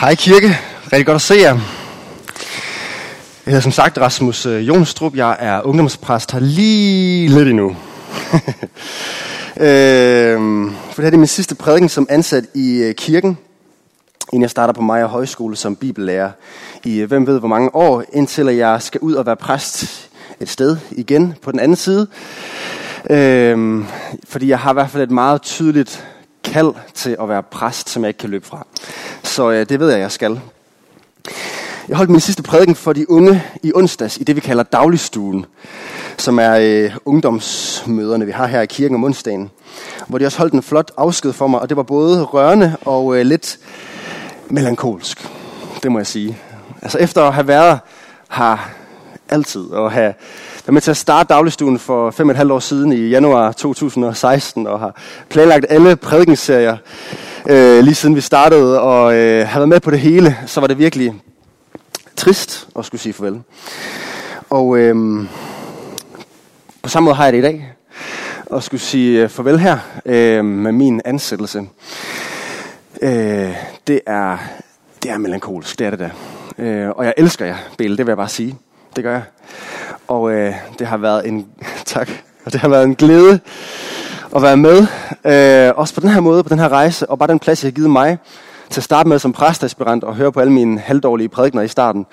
Hej kirke, rigtig godt at se jer. Jeg hedder som sagt Rasmus øh, Jonstrup, jeg er ungdomspræst her lige lidt endnu. øhm, for det her er min sidste prædiken som ansat i øh, kirken, inden jeg starter på Maja Højskole som bibellærer i øh, hvem ved hvor mange år, indtil jeg skal ud og være præst et sted igen på den anden side. Øhm, fordi jeg har i hvert fald et meget tydeligt kald til at være præst, som jeg ikke kan løbe fra. Så øh, det ved jeg, jeg skal. Jeg holdt min sidste prædiken for de unge i onsdags i det, vi kalder dagligstuen, som er øh, ungdomsmøderne, vi har her i kirken om onsdagen, hvor de også holdt en flot afsked for mig, og det var både rørende og øh, lidt melankolsk, det må jeg sige. Altså efter at have været her altid, og have været med til at starte dagligstuen for fem og et halvt år siden i januar 2016, og har planlagt alle prædikenserier øh, lige siden vi startede, og øh, har været med på det hele, så var det virkelig trist at skulle sige farvel. Og øh, på samme måde har jeg det i dag, at skulle sige øh, farvel her øh, med min ansættelse. Øh, det er det er melankolsk, det er det der. Øh, og jeg elsker jer, Belle, det vil jeg bare sige. Det gør jeg. Og øh, det har været en tak. Og det har været en glæde at være med. Øh, også på den her måde, på den her rejse, og bare den plads, jeg har givet mig til at starte med som præstaspirant og høre på alle mine halvdårlige prædikner i starten.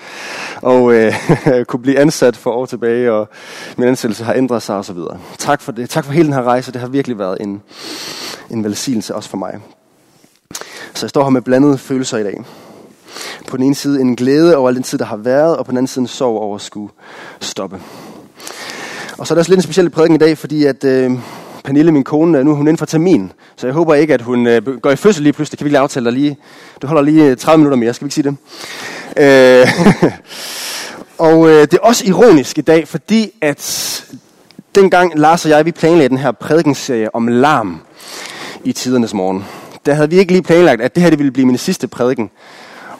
Og øh, kunne blive ansat for år tilbage, og min ansættelse har ændret sig osv. Tak for det. Tak for hele den her rejse. Det har virkelig været en, en velsignelse også for mig. Så jeg står her med blandede følelser i dag. På den ene side en glæde over al den tid, der har været, og på den anden side en sorg over at skulle stoppe. Og så er der også lidt en speciel prædiken i dag, fordi at øh, Pernille, min kone, nu er hun inden for termin. Så jeg håber ikke, at hun øh, går i fødsel lige pludselig. Kan vi lige aftale dig lige? Du holder lige øh, 30 minutter mere, skal vi ikke sige det? Øh, og øh, det er også ironisk i dag, fordi at dengang Lars og jeg, vi planlagde den her prædikenserie om larm i tidernes morgen, der havde vi ikke lige planlagt, at det her det ville blive min sidste prædiken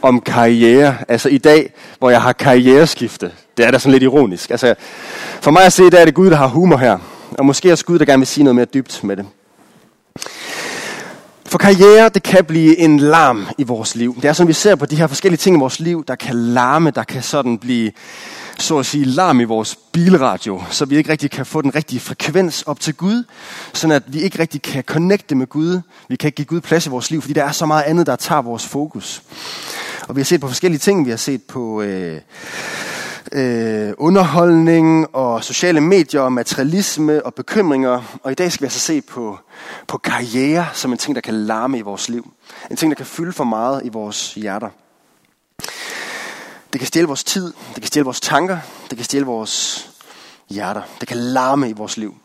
om karriere. Altså i dag, hvor jeg har karriereskifte. Det er da sådan lidt ironisk. Altså, for mig at se, der er det Gud, der har humor her. Og måske også Gud, der gerne vil sige noget mere dybt med det. For karriere, det kan blive en larm i vores liv. Det er sådan, vi ser på de her forskellige ting i vores liv, der kan larme, der kan sådan blive, så at sige, larm i vores bilradio, så vi ikke rigtig kan få den rigtige frekvens op til Gud, sådan at vi ikke rigtig kan connecte med Gud. Vi kan ikke give Gud plads i vores liv, fordi der er så meget andet, der tager vores fokus. Og vi har set på forskellige ting. Vi har set på øh, øh, underholdning og sociale medier og materialisme og bekymringer. Og i dag skal vi altså se på, på karriere som en ting, der kan larme i vores liv. En ting, der kan fylde for meget i vores hjerter. Det kan stjæle vores tid, det kan stjæle vores tanker, det kan stjæle vores hjerter. Det kan larme i vores liv.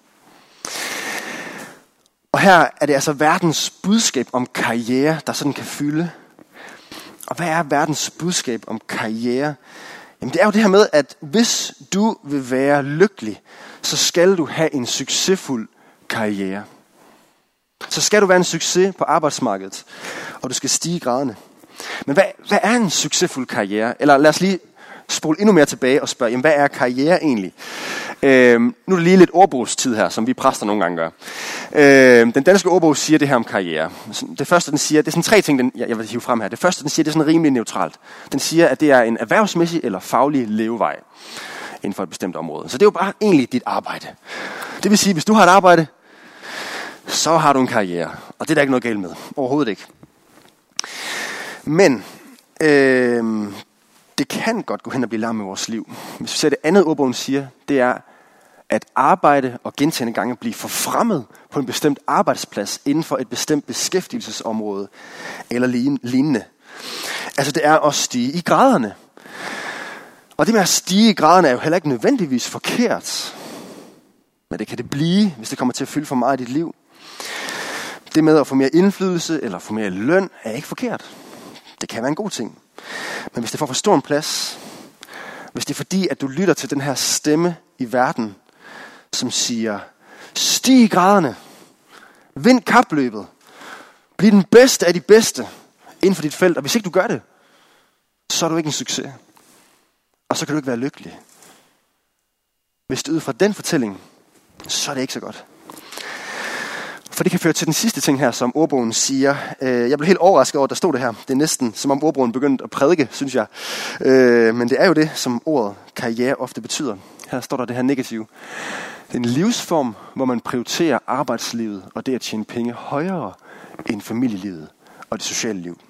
Og her er det altså verdens budskab om karriere, der sådan kan fylde. Og hvad er verdens budskab om karriere? Jamen det er jo det her med, at hvis du vil være lykkelig, så skal du have en succesfuld karriere. Så skal du være en succes på arbejdsmarkedet, og du skal stige graderne. Men hvad, hvad er en succesfuld karriere? Eller lad os lige spole endnu mere tilbage og spørge, jamen, hvad er karriere egentlig? Øhm, nu er det lige lidt ordbogstid her, som vi præster nogle gange gør. Øhm, den danske ordbog siger det her om karriere. Det første, den siger, det er sådan tre ting, den, jeg vil hive frem her. Det første, den siger, det er sådan rimelig neutralt. Den siger, at det er en erhvervsmæssig eller faglig levevej inden for et bestemt område. Så det er jo bare egentlig dit arbejde. Det vil sige, hvis du har et arbejde, så har du en karriere. Og det er der ikke noget galt med. Overhovedet ikke. Men øh, det kan godt gå hen og blive larm i vores liv. Hvis vi ser det andet, ordbogen siger, det er at arbejde og gentagende gange blive forfremmet på en bestemt arbejdsplads inden for et bestemt beskæftigelsesområde eller lignende. Altså det er at stige i graderne. Og det med at stige i graderne er jo heller ikke nødvendigvis forkert. Men det kan det blive, hvis det kommer til at fylde for meget i dit liv. Det med at få mere indflydelse eller få mere løn er ikke forkert. Det kan være en god ting. Men hvis det får for stor en plads, hvis det er fordi, at du lytter til den her stemme i verden, som siger, stig i graderne, vind kapløbet, bliv den bedste af de bedste inden for dit felt, og hvis ikke du gør det, så er du ikke en succes. Og så kan du ikke være lykkelig. Hvis du ud fra den fortælling, så er det ikke så godt. For det kan føre til den sidste ting her, som ordbogen siger. Øh, jeg blev helt overrasket over, at der stod det her. Det er næsten, som om ordbogen begyndte at prædike, synes jeg. Øh, men det er jo det, som ordet karriere ofte betyder. Her står der det her negative. Det er en livsform, hvor man prioriterer arbejdslivet og det at tjene penge højere end familielivet og det sociale liv.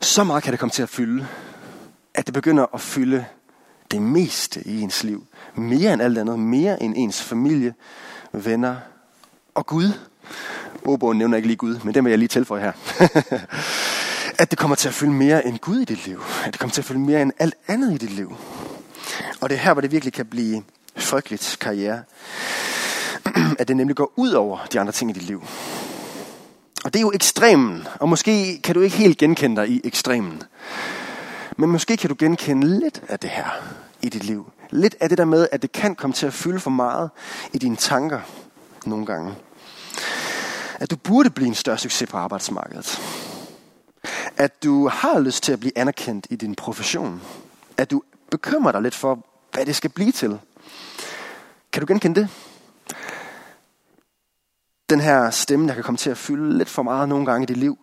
Så meget kan det komme til at fylde, at det begynder at fylde det meste i ens liv. Mere end alt andet. Mere end ens familie, venner og Gud. Ordbogen nævner ikke lige Gud, men det vil jeg lige tilføje her. at det kommer til at fylde mere end Gud i dit liv. At det kommer til at fylde mere end alt andet i dit liv. Og det er her, hvor det virkelig kan blive frygteligt karriere. At det nemlig går ud over de andre ting i dit liv. Og det er jo ekstremen, og måske kan du ikke helt genkende dig i ekstremen. Men måske kan du genkende lidt af det her i dit liv. Lidt af det der med, at det kan komme til at fylde for meget i dine tanker nogle gange. At du burde blive en større succes på arbejdsmarkedet. At du har lyst til at blive anerkendt i din profession. At du bekymrer dig lidt for, hvad det skal blive til. Kan du genkende det? Den her stemme, der kan komme til at fylde lidt for meget nogle gange i dit liv.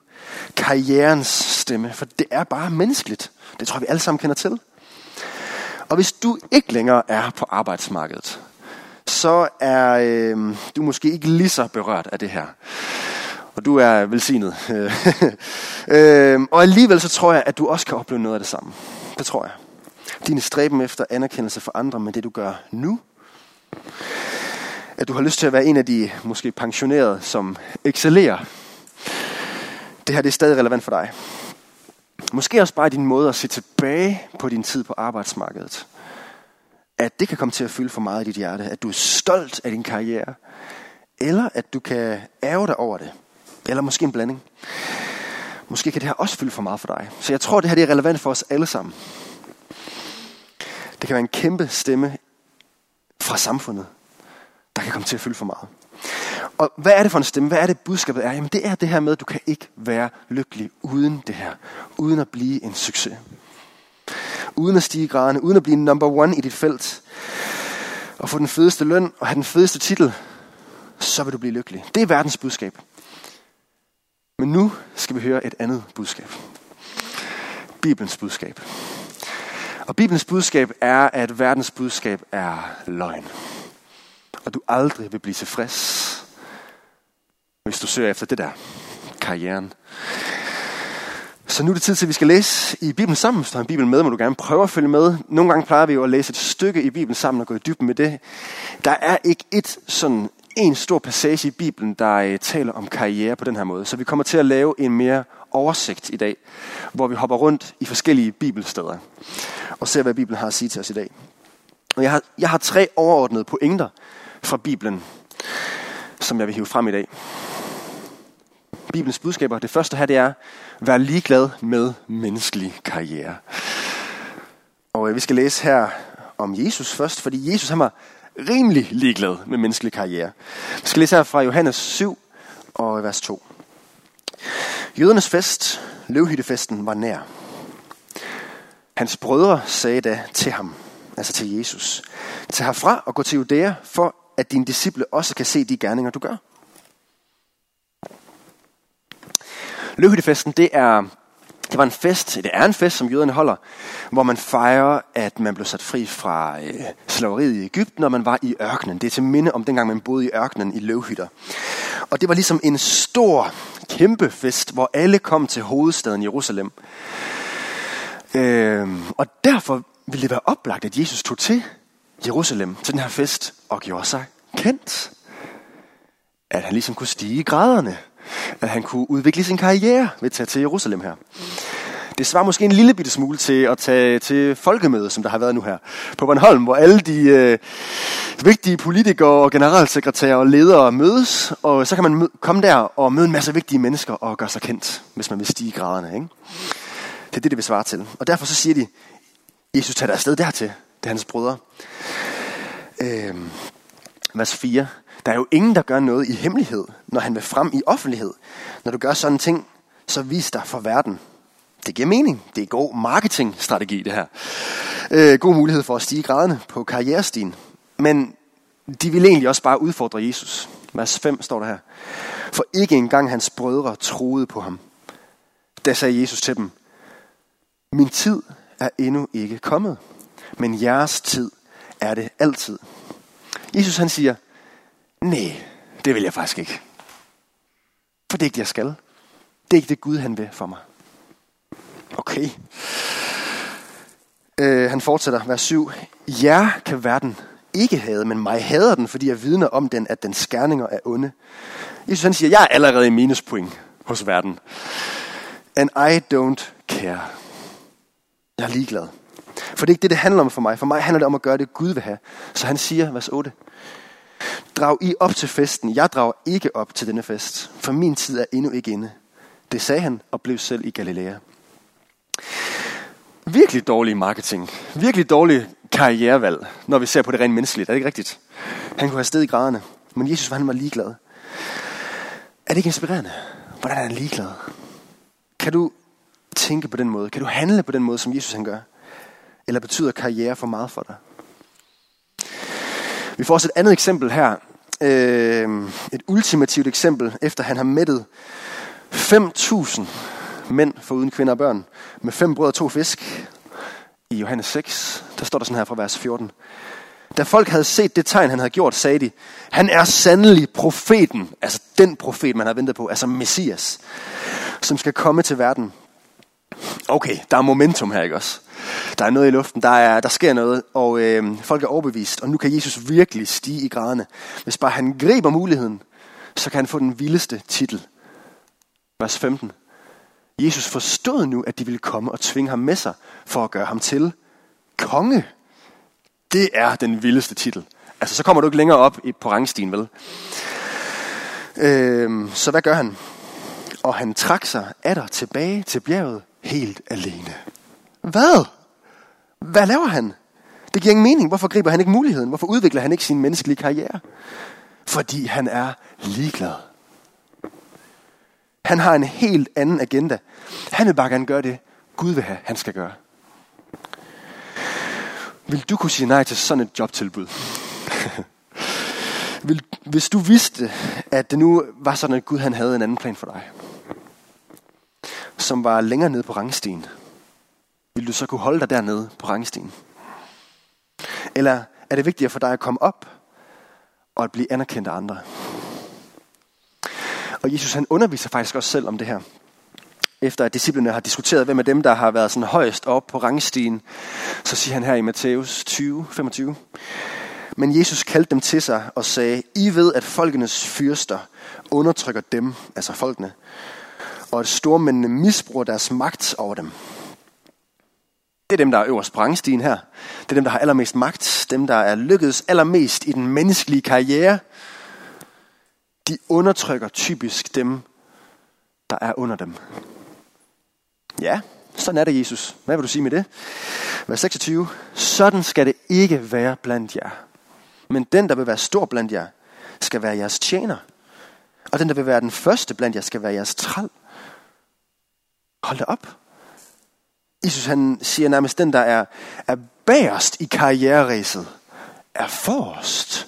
Karrierens stemme, for det er bare menneskeligt. Det tror jeg, vi alle sammen kender til. Og hvis du ikke længere er på arbejdsmarkedet, så er øh, du måske ikke lige så berørt af det her. Og du er velsignet. øh, og alligevel så tror jeg, at du også kan opleve noget af det samme. Det tror jeg. Dine stræben efter anerkendelse for andre med det, du gør nu. At du har lyst til at være en af de måske pensionerede, som excellerer. Det her det er stadig relevant for dig. Måske også bare din måde at se tilbage på din tid på arbejdsmarkedet. At det kan komme til at fylde for meget i dit hjerte. At du er stolt af din karriere. Eller at du kan ære dig over det. Eller måske en blanding. Måske kan det her også fylde for meget for dig. Så jeg tror, det her det er relevant for os alle sammen. Det kan være en kæmpe stemme fra samfundet, der kan komme til at fylde for meget. Og hvad er det for en stemme? Hvad er det budskabet er? Jamen det er det her med, at du kan ikke være lykkelig uden det her. Uden at blive en succes. Uden at stige graderne. Uden at blive number one i dit felt. Og få den fedeste løn og have den fedeste titel. Så vil du blive lykkelig. Det er verdens budskab. Men nu skal vi høre et andet budskab. Bibelens budskab. Og Bibelens budskab er, at verdens budskab er løgn. Og du aldrig vil blive tilfreds, hvis du søger efter det der, karrieren. Så nu er det tid til, at vi skal læse i Bibelen sammen. Hvis du har en Bibel med, må du gerne prøve at følge med. Nogle gange plejer vi jo at læse et stykke i Bibelen sammen og gå i dybden med det. Der er ikke et sådan en stor passage i Bibelen, der øh, taler om karriere på den her måde. Så vi kommer til at lave en mere oversigt i dag, hvor vi hopper rundt i forskellige bibelsteder og ser, hvad Bibelen har at sige til os i dag. Og jeg har, jeg har tre overordnede pointer fra Bibelen, som jeg vil hive frem i dag. Bibelens budskaber. Det første her, det er, vær ligeglad med menneskelig karriere. Og øh, vi skal læse her om Jesus først, fordi Jesus han var rimelig ligeglad med menneskelig karriere. Vi skal læse her fra Johannes 7 og vers 2. Jødernes fest, løvhyttefesten, var nær. Hans brødre sagde da til ham, altså til Jesus, tag herfra og gå til Judæa, for at dine disciple også kan se de gerninger, du gør. Løvhyttefesten, det er det var en fest, det er en fest, som jøderne holder, hvor man fejrer, at man blev sat fri fra øh, slaveriet i Ægypten, når man var i ørkenen. Det er til minde om dengang, man boede i ørkenen i løvhytter. Og det var ligesom en stor, kæmpe fest, hvor alle kom til hovedstaden Jerusalem. Øh, og derfor ville det være oplagt, at Jesus tog til Jerusalem, til den her fest, og gjorde sig kendt. At han ligesom kunne stige i graderne at han kunne udvikle sin karriere ved at tage til Jerusalem her. Det svarer måske en lille bitte smule til at tage til folkemødet, som der har været nu her på Bornholm, hvor alle de øh, vigtige politikere og generalsekretærer og ledere mødes, og så kan man mø- komme der og møde en masse vigtige mennesker og gøre sig kendt, hvis man vil stige graderne. Ikke? Det er det, det vil svare til. Og derfor så siger de, Jesus tager afsted dertil, det er hans brødre. Øh, vers 4. Der er jo ingen, der gør noget i hemmelighed, når han vil frem i offentlighed. Når du gør sådan ting, så vis dig for verden. Det giver mening. Det er god marketingstrategi, det her. Øh, god mulighed for at stige graderne på karrierestien. Men de ville egentlig også bare udfordre Jesus. Vers 5 står der her. For ikke engang hans brødre troede på ham. Da sagde Jesus til dem, min tid er endnu ikke kommet, men jeres tid er det altid. Jesus han siger, nej, det vil jeg faktisk ikke. For det er ikke det, jeg skal. Det er ikke det Gud, han vil for mig. Okay. Øh, han fortsætter, vers 7. Jeg kan verden ikke hade, men mig hader den, fordi jeg vidner om den, at den skærninger er onde. Jesus han siger, jeg er allerede i minuspoint hos verden. And I don't care. Jeg er ligeglad. For det er ikke det, det handler om for mig. For mig handler det om at gøre det, Gud vil have. Så han siger, vers 8. Drag I op til festen. Jeg drager ikke op til denne fest, for min tid er endnu ikke inde. Det sagde han og blev selv i Galilea. Virkelig dårlig marketing. Virkelig dårlig karrierevalg, når vi ser på det rent menneskeligt. Er det ikke rigtigt? Han kunne have sted i graderne, men Jesus han var ligeglad. Er det ikke inspirerende? Hvordan er han ligeglad? Kan du tænke på den måde? Kan du handle på den måde, som Jesus han gør? Eller betyder karriere for meget for dig? Vi får også et andet eksempel her. Øh, et ultimativt eksempel, efter han har mættet 5.000 mænd for uden kvinder og børn, med fem brød og to fisk. I Johannes 6, der står der sådan her fra vers 14. Da folk havde set det tegn, han havde gjort, sagde de, han er sandelig profeten, altså den profet, man har ventet på, altså Messias, som skal komme til verden. Okay, der er momentum her, ikke også? Der er noget i luften, der, er, der sker noget, og øh, folk er overbevist, og nu kan Jesus virkelig stige i graderne. Hvis bare han griber muligheden, så kan han få den vildeste titel. Vers 15. Jesus forstod nu, at de ville komme og tvinge ham med sig, for at gøre ham til konge. Det er den vildeste titel. Altså, så kommer du ikke længere op på rangstigen, vel? Øh, så hvad gør han? Og han trak sig atter tilbage til bjerget helt alene. Hvad? Hvad laver han? Det giver ingen mening. Hvorfor griber han ikke muligheden? Hvorfor udvikler han ikke sin menneskelige karriere? Fordi han er ligeglad. Han har en helt anden agenda. Han vil bare gerne gøre det, Gud vil have, han skal gøre. Vil du kunne sige nej til sådan et jobtilbud? Hvis du vidste, at det nu var sådan, at Gud han havde en anden plan for dig, som var længere nede på rangstigen, vil du så kunne holde dig dernede på rangstigen? Eller er det vigtigere for dig at komme op og at blive anerkendt af andre? Og Jesus han underviser faktisk også selv om det her. Efter at disciplene har diskuteret, hvem af dem, der har været sådan højst op på rangstigen, så siger han her i Matthæus 20, 25. Men Jesus kaldte dem til sig og sagde, I ved, at folkenes fyrster undertrykker dem, altså folkene, og at stormændene misbruger deres magt over dem. Det er dem, der er øverst på rangstigen her. Det er dem, der har allermest magt. Dem, der er lykkedes allermest i den menneskelige karriere de undertrykker typisk dem, der er under dem. Ja, sådan er det, Jesus. Hvad vil du sige med det? Vers 26. Sådan skal det ikke være blandt jer. Men den, der vil være stor blandt jer, skal være jeres tjener. Og den, der vil være den første blandt jer, skal være jeres træl. Hold da op. Jesus han siger nærmest, den, der er, er bagerst i karriereræset, er forrest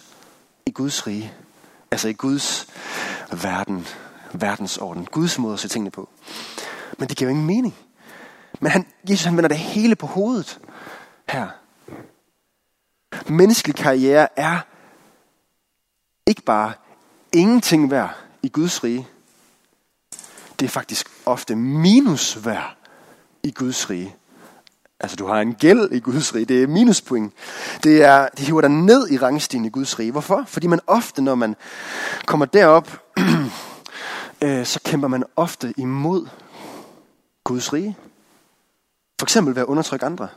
i Guds rige. Altså i Guds verden, verdensorden, Guds måde at se tingene på. Men det giver jo ingen mening. Men han, Jesus han vender det hele på hovedet her. Menneskelig karriere er ikke bare ingenting værd i Guds rige. Det er faktisk ofte minusvær i Guds rige. Altså, du har en gæld i Guds rige. Det er minuspoint. Det er, de hiver dig ned i rangstigen i Guds rige. Hvorfor? Fordi man ofte, når man kommer derop, øh, så kæmper man ofte imod Guds rige. For eksempel ved at undertrykke andre.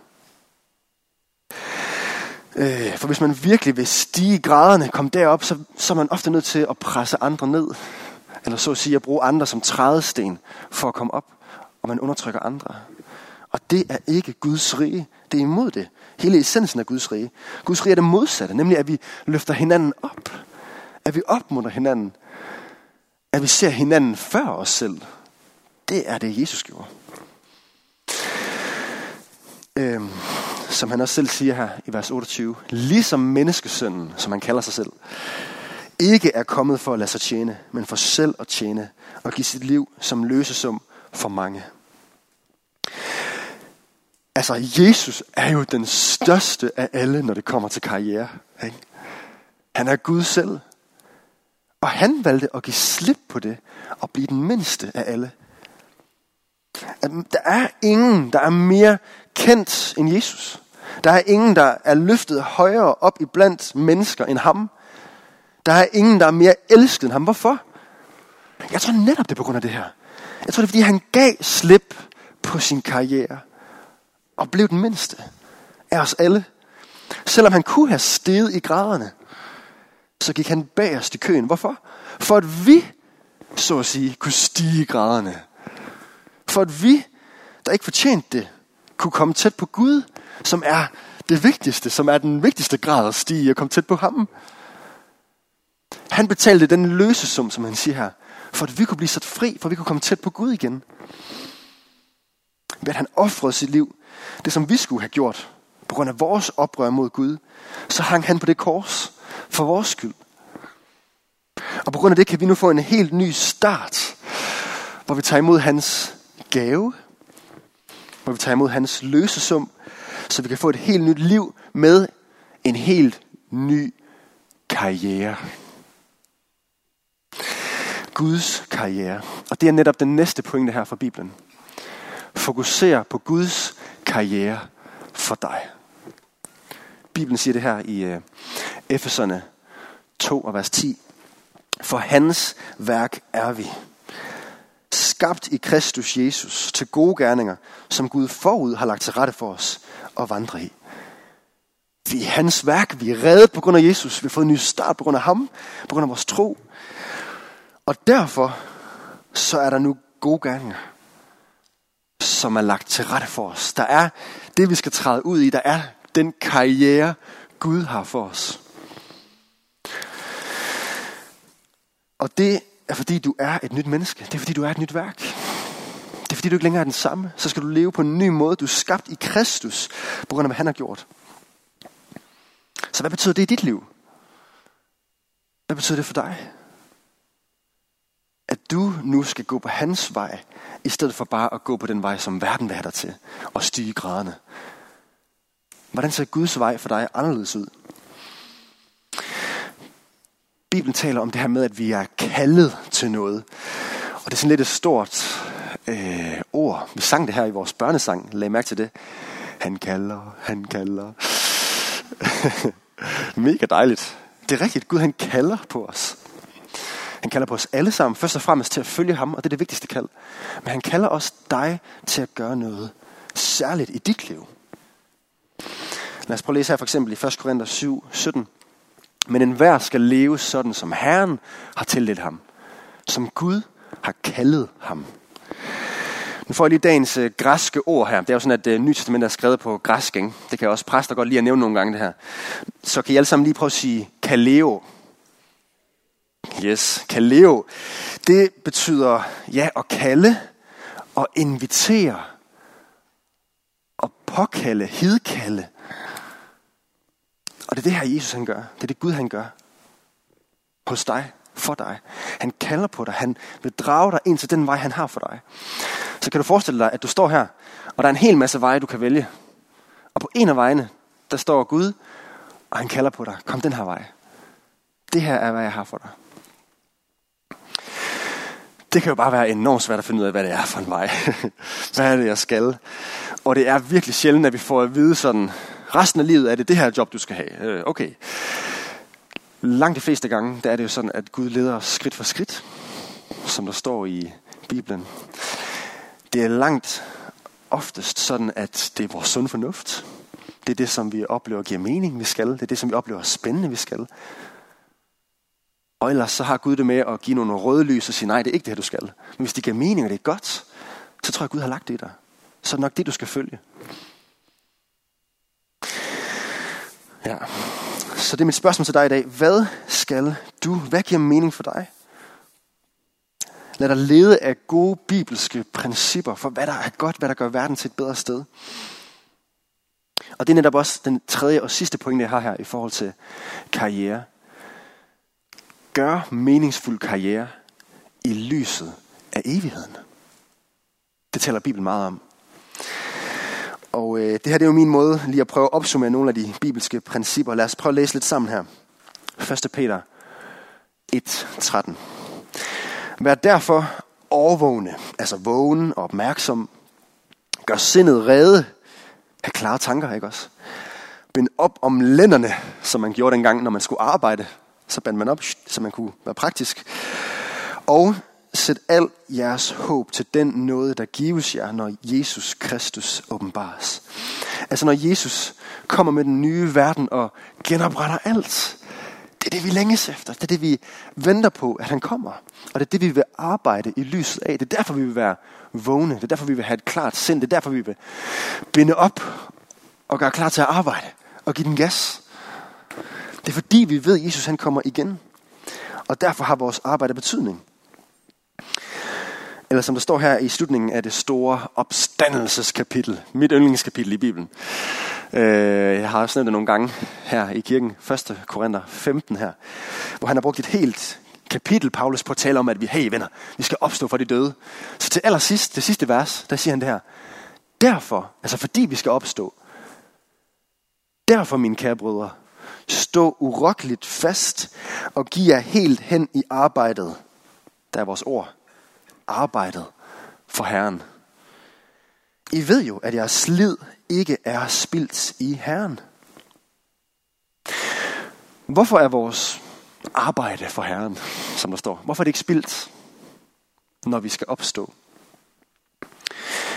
Øh, for hvis man virkelig vil stige graderne, komme derop, så, så er man ofte nødt til at presse andre ned. Eller så at sige at bruge andre som trædesten for at komme op. Og man undertrykker andre. Og det er ikke Guds rige. Det er imod det. Hele essensen af Guds rige. Guds rige er det modsatte, nemlig at vi løfter hinanden op. At vi opmunder hinanden. At vi ser hinanden før os selv. Det er det, Jesus gjorde. Øhm, som han også selv siger her i vers 28, ligesom menneskesønnen, som han kalder sig selv, ikke er kommet for at lade sig tjene, men for selv at tjene og give sit liv som løsesum for mange. Altså, Jesus er jo den største af alle, når det kommer til karriere. Ikke? Han er Gud selv. Og han valgte at give slip på det og blive den mindste af alle. Der er ingen, der er mere kendt end Jesus. Der er ingen, der er løftet højere op i blandt mennesker end ham. Der er ingen, der er mere elsket end ham. Hvorfor? Jeg tror netop det er på grund af det her. Jeg tror det er, fordi han gav slip på sin karriere. Og blev den mindste af os alle. Selvom han kunne have steget i graderne, så gik han bagerst i køen. Hvorfor? For at vi, så at sige, kunne stige i graderne. For at vi, der ikke fortjente det, kunne komme tæt på Gud, som er det vigtigste, som er den vigtigste grad at stige og komme tæt på ham. Han betalte den løsesum, som han siger her, for at vi kunne blive sat fri, for at vi kunne komme tæt på Gud igen. Ved at han offrede sit liv, det som vi skulle have gjort, på grund af vores oprør mod Gud, så hang han på det kors for vores skyld. Og på grund af det kan vi nu få en helt ny start, hvor vi tager imod hans gave, hvor vi tager imod hans løsesum, så vi kan få et helt nyt liv med en helt ny karriere. Guds karriere. Og det er netop den næste pointe her fra Bibelen. Fokuser på Guds karriere for dig. Bibelen siger det her i uh, Efeserne 2 og vers 10. For hans værk er vi. Skabt i Kristus Jesus til gode gerninger, som Gud forud har lagt til rette for os at vandre i. Vi er hans værk. Vi er reddet på grund af Jesus. Vi har fået en ny start på grund af ham. På grund af vores tro. Og derfor så er der nu gode gange, som er lagt til rette for os. Der er det, vi skal træde ud i. Der er den karriere, Gud har for os. Og det er fordi du er et nyt menneske. Det er fordi du er et nyt værk. Det er fordi du ikke længere er den samme. Så skal du leve på en ny måde. Du er skabt i Kristus på grund af, hvad han har gjort. Så hvad betyder det i dit liv? Hvad betyder det for dig? Du nu skal gå på hans vej, i stedet for bare at gå på den vej, som verden vil have dig til, og stige graderne. Hvordan ser Guds vej for dig anderledes ud? Bibelen taler om det her med, at vi er kaldet til noget. Og det er sådan lidt et stort øh, ord. Vi sang det her i vores børnesang. Lag mærke til det. Han kalder, han kalder. Mega dejligt. Det er rigtigt. Gud han kalder på os. Han kalder på os alle sammen, først og fremmest til at følge ham, og det er det vigtigste kald. Men han kalder også dig til at gøre noget særligt i dit liv. Lad os prøve at læse her for eksempel i 1. Korinther 7, 17. Men enhver skal leve sådan, som Herren har tildelt ham. Som Gud har kaldet ham. Nu får jeg lige dagens øh, græske ord her. Det er jo sådan, at øh, Nyt testament er skrevet på græsk. Ikke? Det kan jeg også præster godt lige at nævne nogle gange det her. Så kan I alle sammen lige prøve at sige kaleo. Yes, kaleo. Det betyder ja at kalde og invitere og påkalde, hidkalde. Og det er det her, Jesus han gør. Det er det Gud han gør. Hos dig, for dig. Han kalder på dig. Han vil drage dig ind til den vej, han har for dig. Så kan du forestille dig, at du står her, og der er en hel masse veje, du kan vælge. Og på en af vejene, der står Gud, og han kalder på dig. Kom den her vej. Det her er, hvad jeg har for dig. Det kan jo bare være enormt svært at finde ud af, hvad det er for en vej. hvad er det, jeg skal? Og det er virkelig sjældent, at vi får at vide sådan, resten af livet er det det her job, du skal have. Øh, okay. Langt de fleste gange, der er det jo sådan, at Gud leder os skridt for skridt, som der står i Bibelen. Det er langt oftest sådan, at det er vores sund fornuft. Det er det, som vi oplever giver mening, vi skal. Det er det, som vi oplever spændende, vi skal. Og ellers så har Gud det med at give nogle røde lys og sige, nej, det er ikke det her, du skal. Men hvis det giver mening, og det er godt, så tror jeg, Gud har lagt det i dig. Så er det nok det, du skal følge. Ja. Så det er mit spørgsmål til dig i dag. Hvad skal du? Hvad giver mening for dig? Lad dig lede af gode bibelske principper for, hvad der er godt, hvad der gør verden til et bedre sted. Og det er netop også den tredje og sidste pointe, jeg har her i forhold til karriere. Gør meningsfuld karriere i lyset af evigheden. Det taler Bibelen meget om. Og øh, det her det er jo min måde lige at prøve at opsummere nogle af de bibelske principper. Lad os prøve at læse lidt sammen her. 1. Peter 1.13. Vær derfor overvågne, altså vågen og opmærksom. Gør sindet rede. Have klare tanker, ikke også? Bind op om lænderne, som man gjorde dengang, når man skulle arbejde. Så bandt man op, så man kunne være praktisk. Og sæt al jeres håb til den noget, der gives jer, når Jesus Kristus åbenbares. Altså når Jesus kommer med den nye verden og genopretter alt. Det er det, vi længes efter. Det er det, vi venter på, at han kommer. Og det er det, vi vil arbejde i lyset af. Det er derfor, vi vil være vågne. Det er derfor, vi vil have et klart sind. Det er derfor, vi vil binde op og gøre klar til at arbejde og give den gas. Det er fordi, vi ved, at Jesus han kommer igen. Og derfor har vores arbejde betydning. Eller som der står her i slutningen af det store opstandelseskapitel. Mit yndlingskapitel i Bibelen. Øh, jeg har også nævnt det nogle gange her i kirken. 1. Korinther 15 her. Hvor han har brugt et helt kapitel, Paulus, på at tale om, at vi, hey venner, vi skal opstå for de døde. Så til allersidst, det sidste vers, der siger han det her. Derfor, altså fordi vi skal opstå, derfor, mine kære brødre, stå urokkeligt fast og giv jer helt hen i arbejdet. Der er vores ord arbejdet for Herren. I ved jo, at jeres slid ikke er spildt i Herren. Hvorfor er vores arbejde for Herren, som der står, hvorfor er det ikke spildt, når vi skal opstå?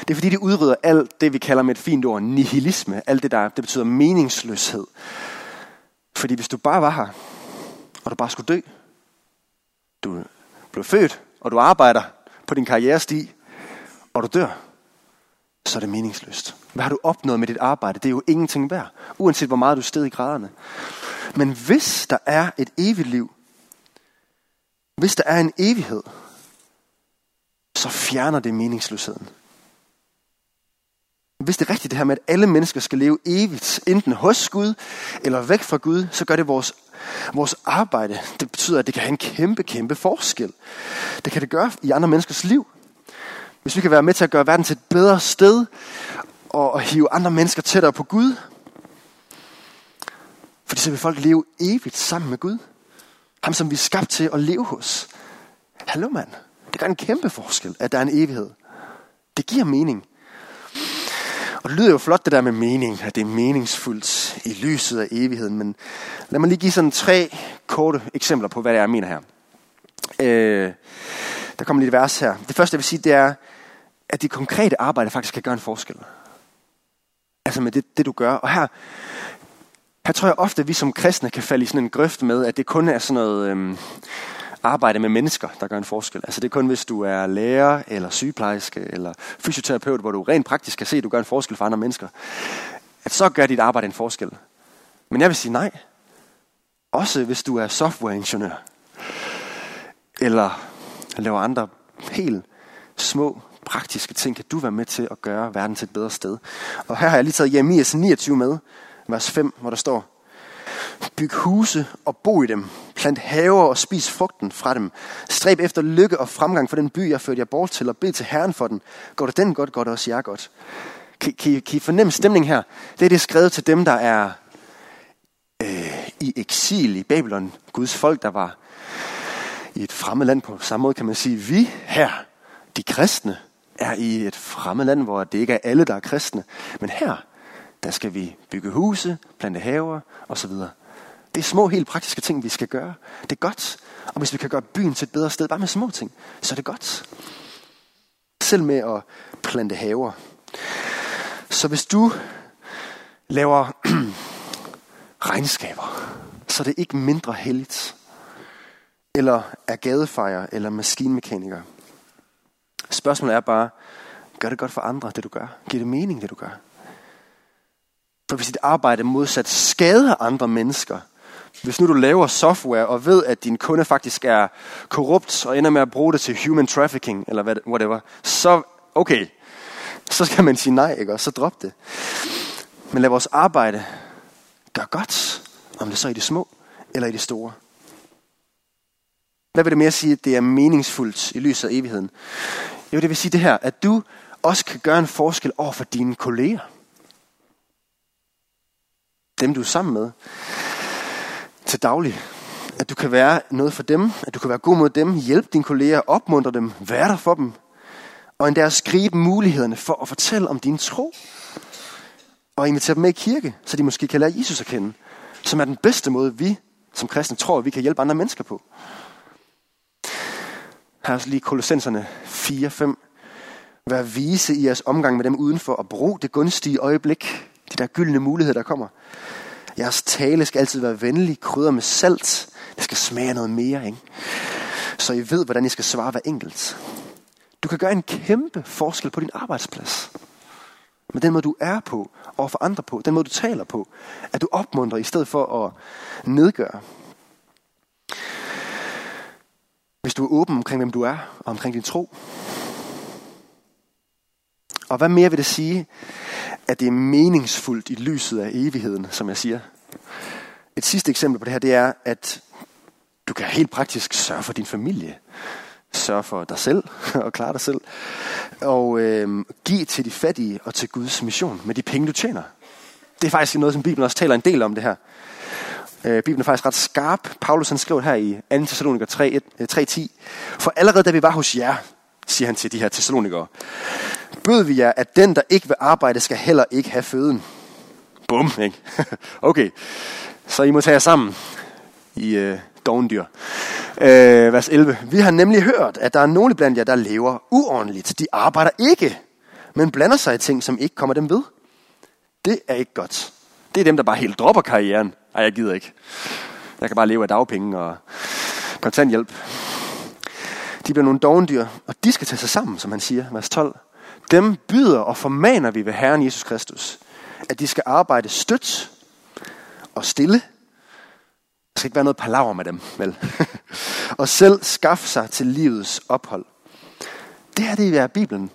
Det er fordi, det udrydder alt det, vi kalder med et fint ord, nihilisme. Alt det, der det betyder meningsløshed. Fordi hvis du bare var her, og du bare skulle dø, du blev født, og du arbejder, på din karrieresti, og du dør, så er det meningsløst. Hvad har du opnået med dit arbejde? Det er jo ingenting værd, uanset hvor meget du sted i graderne. Men hvis der er et evigt liv, hvis der er en evighed, så fjerner det meningsløsheden. Hvis det er rigtigt det her med, at alle mennesker skal leve evigt, enten hos Gud eller væk fra Gud, så gør det vores, vores arbejde. Det betyder, at det kan have en kæmpe, kæmpe forskel. Det kan det gøre i andre menneskers liv. Hvis vi kan være med til at gøre verden til et bedre sted, og hive andre mennesker tættere på Gud. Fordi så vil folk leve evigt sammen med Gud. Ham, som vi er skabt til at leve hos. Hallo mand, det gør en kæmpe forskel, at der er en evighed. Det giver mening. Og det lyder jo flot det der med mening, at det er meningsfuldt i lyset af evigheden, men lad mig lige give sådan tre korte eksempler på, hvad det er, jeg mener her. Øh, der kommer lidt vers her. Det første, jeg vil sige, det er, at det konkrete arbejde faktisk kan gøre en forskel. Altså med det, det du gør. Og her, her tror jeg ofte, at vi som kristne kan falde i sådan en grøft med, at det kun er sådan noget... Øh, arbejde med mennesker, der gør en forskel. Altså det er kun, hvis du er lærer, eller sygeplejerske, eller fysioterapeut, hvor du rent praktisk kan se, at du gør en forskel for andre mennesker, at så gør dit arbejde en forskel. Men jeg vil sige nej. Også hvis du er softwareingeniør, eller laver andre helt små praktiske ting, kan du være med til at gøre verden til et bedre sted. Og her har jeg lige taget Jeremias 29 med, vers 5, hvor der står, Byg huse og bo i dem. Plant haver og spis frugten fra dem. Stræb efter lykke og fremgang for den by, jeg førte jer bort til, og bed til Herren for den. Går det den godt, går det også jer godt. Kan, kan, kan I fornemme stemningen her? Det er det skrevet til dem, der er øh, i eksil i Babylon. Guds folk, der var i et fremmed land på samme måde, kan man sige. Vi her, de kristne, er i et fremmed land, hvor det ikke er alle, der er kristne. Men her, der skal vi bygge huse, plante haver osv. Det er små, helt praktiske ting, vi skal gøre. Det er godt. Og hvis vi kan gøre byen til et bedre sted, bare med små ting, så er det godt. Selv med at plante haver. Så hvis du laver regnskaber, så er det ikke mindre heldigt. Eller er gadefejer eller maskinmekaniker. Spørgsmålet er bare, gør det godt for andre, det du gør? Giver det mening, det du gør? For hvis dit arbejde modsat skader andre mennesker, hvis nu du laver software og ved, at din kunde faktisk er korrupt og ender med at bruge det til human trafficking eller whatever, så okay, så skal man sige nej, ikke? Og så drop det. Men lad vores arbejde gøre godt, om det så er i det små eller i det store. Hvad vil det mere sige, at det er meningsfuldt i lyset af evigheden? Jo, det vil sige det her, at du også kan gøre en forskel over for dine kolleger. Dem, du er sammen med til daglig. At du kan være noget for dem, at du kan være god mod dem, hjælpe dine kolleger, opmuntre dem, være der for dem, og endda at skrive mulighederne for at fortælle om din tro. Og invitere dem med i kirke, så de måske kan lære Jesus at kende, som er den bedste måde, vi som kristne tror, at vi kan hjælpe andre mennesker på. Her er også lige Kolossenserne 4-5. Vær vise i jeres omgang med dem udenfor, og brug det gunstige øjeblik, de der gyldne muligheder, der kommer. Jeres tale skal altid være venlig, krydder med salt. Det skal smage noget mere, ikke? Så I ved, hvordan I skal svare hver enkelt. Du kan gøre en kæmpe forskel på din arbejdsplads. Med den måde, du er på, og for andre på, den måde, du taler på, at du opmuntrer i stedet for at nedgøre. Hvis du er åben omkring, hvem du er, og omkring din tro. Og hvad mere vil det sige, at det er meningsfuldt i lyset af evigheden, som jeg siger? Et sidste eksempel på det her, det er, at du kan helt praktisk sørge for din familie. Sørge for dig selv og klare dig selv. Og øh, give til de fattige og til Guds mission med de penge, du tjener. Det er faktisk noget, som Bibelen også taler en del om det her. Øh, Bibelen er faktisk ret skarp. Paulus han skrev her i 2. Thessaloniker 3.10. Øh, for allerede da vi var hos jer, siger han til de her Thessalonikere, bød vi jer, at den, der ikke vil arbejde, skal heller ikke have føden. Bum, ikke? okay, så I må tage jer sammen i øh, dogendyr. Øh, vers 11. Vi har nemlig hørt, at der er nogle blandt jer, der lever uordentligt. De arbejder ikke, men blander sig i ting, som ikke kommer dem ved. Det er ikke godt. Det er dem, der bare helt dropper karrieren. Ej, jeg gider ikke. Jeg kan bare leve af dagpenge og kontanthjælp. De bliver nogle dogendyr, og de skal tage sig sammen, som han siger, vers 12. Dem byder og formaner vi ved Herren Jesus Kristus, at de skal arbejde stødt og stille. Der skal ikke være noget palaver med dem, vel? og selv skaffe sig til livets ophold. Det her det er Bibelen.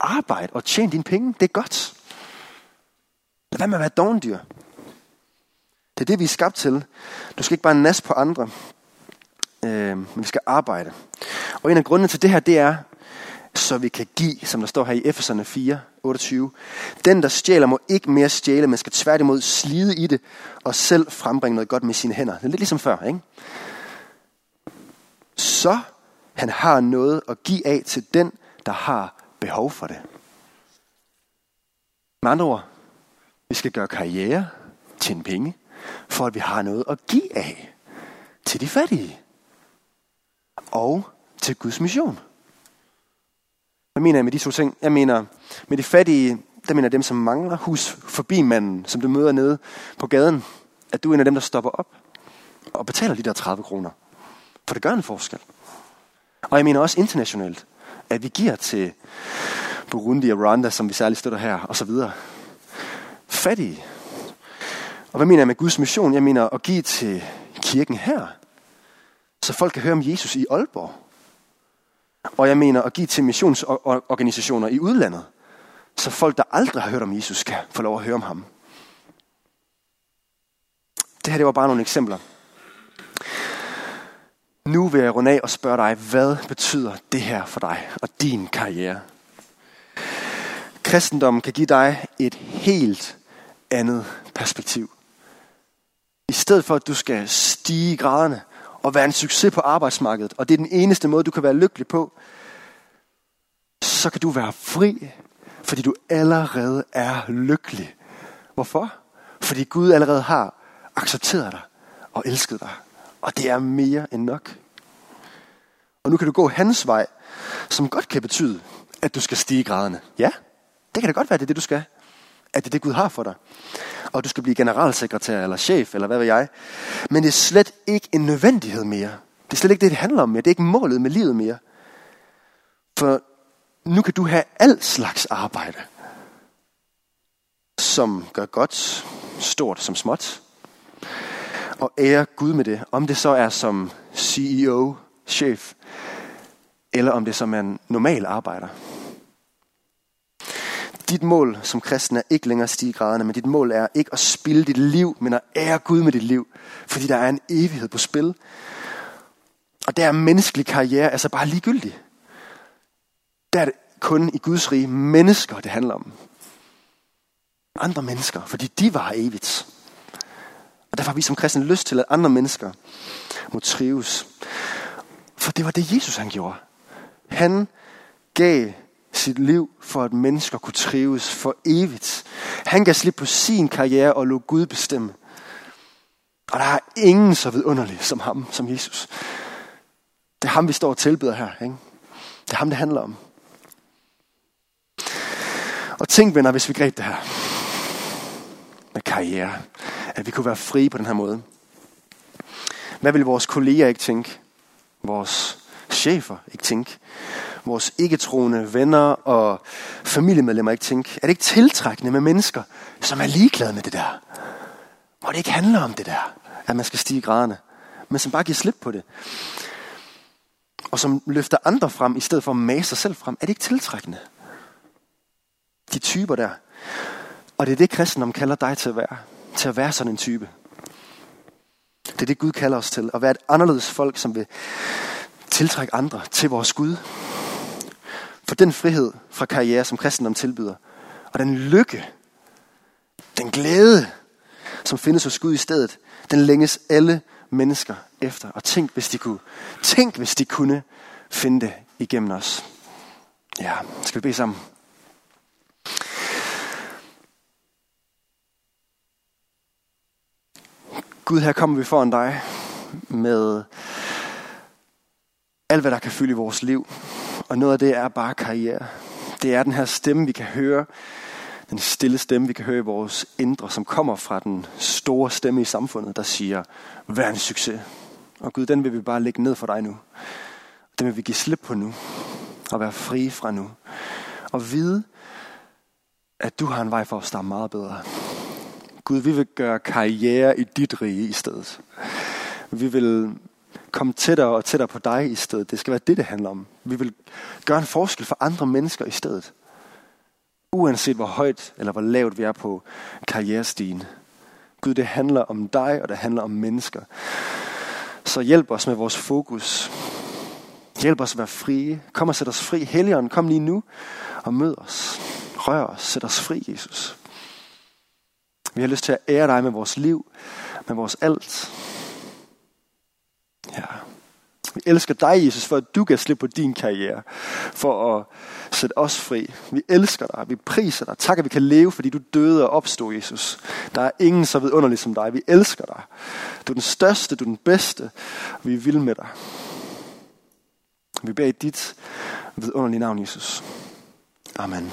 Arbejde og tjene dine penge, det er godt. Lad være med at være dogendyr. Det er det, vi er skabt til. Du skal ikke bare nas på andre, øh, men vi skal arbejde. Og en af grundene til det her, det er, så vi kan give, som der står her i Efeserne 4, 28. Den, der stjæler, må ikke mere stjæle, men skal tværtimod slide i det, og selv frembringe noget godt med sine hænder. Det er lidt ligesom før, ikke? Så han har noget at give af til den, der har behov for det. Med andre ord, vi skal gøre karriere, tjene penge, for at vi har noget at give af til de fattige og til Guds mission. Hvad mener jeg med de to ting? Jeg mener, med de fattige, der mener jeg dem, som mangler hus forbi manden, som du møder nede på gaden, at du er en af dem, der stopper op og betaler de der 30 kroner. For det gør en forskel. Og jeg mener også internationalt, at vi giver til Burundi og Rwanda, som vi særligt støtter her, og så videre. Fattige. Og hvad mener jeg med Guds mission? Jeg mener at give til kirken her, så folk kan høre om Jesus i Aalborg. Og jeg mener at give til missionsorganisationer i udlandet, så folk, der aldrig har hørt om Jesus, kan få lov at høre om ham. Det her det var bare nogle eksempler. Nu vil jeg runde af og spørge dig, hvad betyder det her for dig og din karriere? Kristendommen kan give dig et helt andet perspektiv. I stedet for, at du skal stige graderne, og være en succes på arbejdsmarkedet, og det er den eneste måde, du kan være lykkelig på, så kan du være fri, fordi du allerede er lykkelig. Hvorfor? Fordi Gud allerede har accepteret dig og elsket dig. Og det er mere end nok. Og nu kan du gå hans vej, som godt kan betyde, at du skal stige graderne. Ja, det kan da godt være, det er det, du skal. At det er det, Gud har for dig og du skal blive generalsekretær eller chef, eller hvad ved jeg. Men det er slet ikke en nødvendighed mere. Det er slet ikke det, det handler om mere. Det er ikke målet med livet mere. For nu kan du have al slags arbejde, som gør godt, stort som småt, og ære Gud med det. Om det så er som CEO, chef, eller om det som er en normal arbejder. Dit mål som kristen er ikke længere at stige graderne, men dit mål er ikke at spille dit liv, men at ære Gud med dit liv. Fordi der er en evighed på spil. Og der er menneskelig karriere altså bare ligegyldig. Der er det kun i Guds rige mennesker, det handler om. Andre mennesker, fordi de var evigt. Og derfor har vi som kristne lyst til, at andre mennesker må trives. For det var det, Jesus han gjorde. Han gav sit liv for, at mennesker kunne trives for evigt. Han gav slip på sin karriere og lå Gud bestemme. Og der er ingen så vidunderlig som ham, som Jesus. Det er ham, vi står og tilbyder her. Ikke? Det er ham, det handler om. Og tænk, venner, hvis vi greb det her med karriere, at vi kunne være frie på den her måde. Hvad ville vores kolleger ikke tænke? Vores chefer ikke tænke? Vores ikke-troende venner og familiemedlemmer ikke tænke? Er det ikke tiltrækkende med mennesker, som er ligeglade med det der? Hvor det ikke handler om det der, at man skal stige graderne, men som bare giver slip på det. Og som løfter andre frem, i stedet for at mase sig selv frem. Er det ikke tiltrækkende? De typer der. Og det er det, kristendom kalder dig til at være. Til at være sådan en type. Det er det, Gud kalder os til. At være et anderledes folk, som vil tiltrække andre til vores Gud. For den frihed fra karriere, som kristendom tilbyder, og den lykke, den glæde, som findes hos Gud i stedet, den længes alle mennesker efter. Og tænk, hvis de kunne, tænk, hvis de kunne finde det igennem os. Ja, skal vi bede sammen? Gud, her kommer vi foran dig med alt, hvad der kan fylde i vores liv. Og noget af det er bare karriere. Det er den her stemme, vi kan høre. Den stille stemme, vi kan høre i vores indre, som kommer fra den store stemme i samfundet, der siger, vær en succes. Og Gud, den vil vi bare lægge ned for dig nu. Den vil vi give slip på nu. Og være frie fra nu. Og vide, at du har en vej for os, der er meget bedre. Gud, vi vil gøre karriere i dit rige i stedet. Vi vil komme tættere og tættere på dig i stedet. Det skal være det, det handler om. Vi vil gøre en forskel for andre mennesker i stedet. Uanset hvor højt eller hvor lavt vi er på karrierestigen. Gud, det handler om dig, og det handler om mennesker. Så hjælp os med vores fokus. Hjælp os at være frie. Kom og sæt os fri. Helligånden, kom lige nu og mød os. Rør os. Sæt os fri, Jesus. Vi har lyst til at ære dig med vores liv, med vores alt. Ja. Vi elsker dig, Jesus, for at du kan slippe på din karriere, for at sætte os fri. Vi elsker dig, vi priser dig. Tak, at vi kan leve, fordi du døde og opstod, Jesus. Der er ingen så vidunderlig som dig. Vi elsker dig. Du er den største, du er den bedste. Vi vil med dig. Vi beder i dit vidunderlige navn, Jesus. Amen.